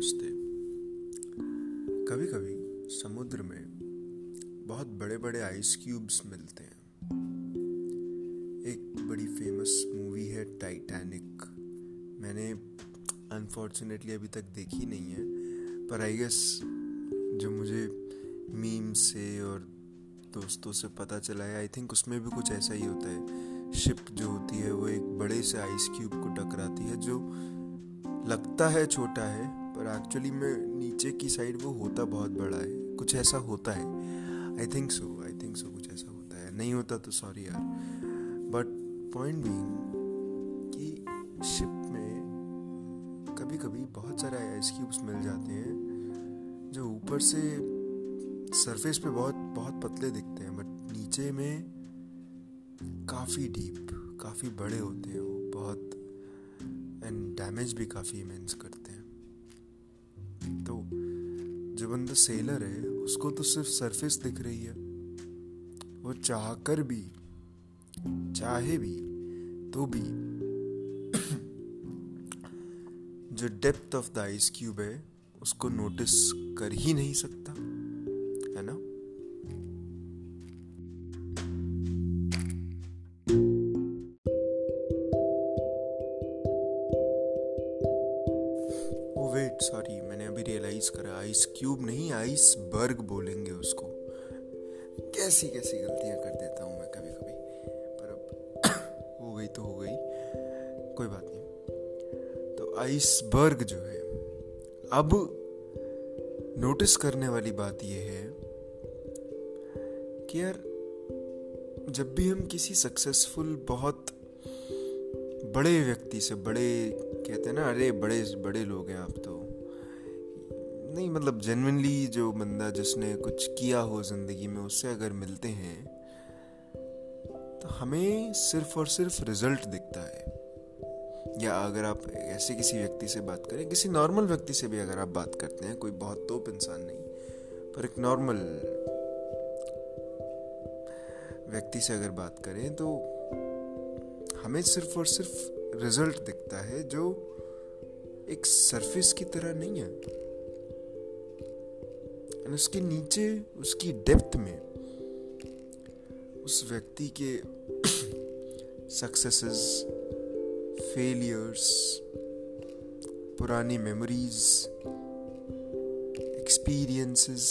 खुश कभी कभी समुद्र में बहुत बड़े बड़े आइस क्यूब्स मिलते हैं। एक बड़ी फ़ेमस मूवी है टाइटैनिक मैंने अनफॉर्चुनेटली अभी तक देखी नहीं है, पर आई गेस जो मुझे मीम से और दोस्तों से पता चला है आई थिंक उसमें भी कुछ ऐसा ही होता है। शिप जो होती है वो एक बड़े से आइस क्यूब को टकराती है, जो लगता है छोटा है पर एक्चुअली में नीचे की साइड वो होता बहुत बड़ा है। कुछ ऐसा होता है। I think so I think so कुछ ऐसा होता है। नहीं होता तो सॉरी यार। बट पॉइंट बीइंग कि शिप में कभी कभी बहुत सारे आइस क्यूब्स मिल जाते हैं, जो ऊपर से सरफेस पे बहुत बहुत पतले दिखते हैं बट नीचे में काफ़ी डीप काफ़ी बड़े होते हैं वो, बहुत एंड डैमेज भी काफ़ी इमेंस करते हैं। जो बंदा सेलर है, उसको तो सिर्फ़ सरफेस दिख रही है। वो चाह कर भी, चाहे भी तो भी जो depth of the ice cube है, उसको नोटिस कर ही नहीं सकता, है ना? वेट सॉरी मैंने अभी रियलाइज़ करा आइस क्यूब नहीं आइस बर्ग बोलेंगे उसको। कैसी कैसी गलतियाँ कर देता हूँ मैं कभी कभी पर अब हो गई तो हो गई। कोई बात नहीं। तो आइसबर्ग जो है, अब नोटिस करने वाली बात यह है कि यार, जब भी हम किसी सक्सेसफुल बहुत बड़े व्यक्ति से, बड़े कहते हैं ना, अरे बड़े बड़े लोग हैं आप तो। नहीं मतलब जेनविनली जो बंदा जिसने कुछ किया हो ज़िंदगी में, उससे अगर मिलते हैं तो हमें सिर्फ़ और सिर्फ़ रिज़ल्ट दिखता है। या अगर आप ऐसे किसी व्यक्ति से बात करें, किसी नॉर्मल व्यक्ति से भी अगर आप बात करते हैं, कोई बहुत तोप इंसान नहीं, पर एक नॉर्मल व्यक्ति से अगर बात करें तो हमें सिर्फ़ और सिर्फ़ रिज़ल्ट दिखता है जो एक सरफेस की तरह नहीं है एंड उसके नीचे, उसकी डेप्थ में, उस व्यक्ति के सक्सेसेस फेलियर्स पुरानी मेमोरीज एक्सपीरियंसेस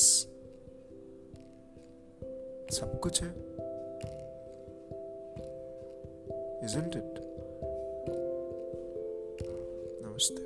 सब कुछ है isn't it? namaste.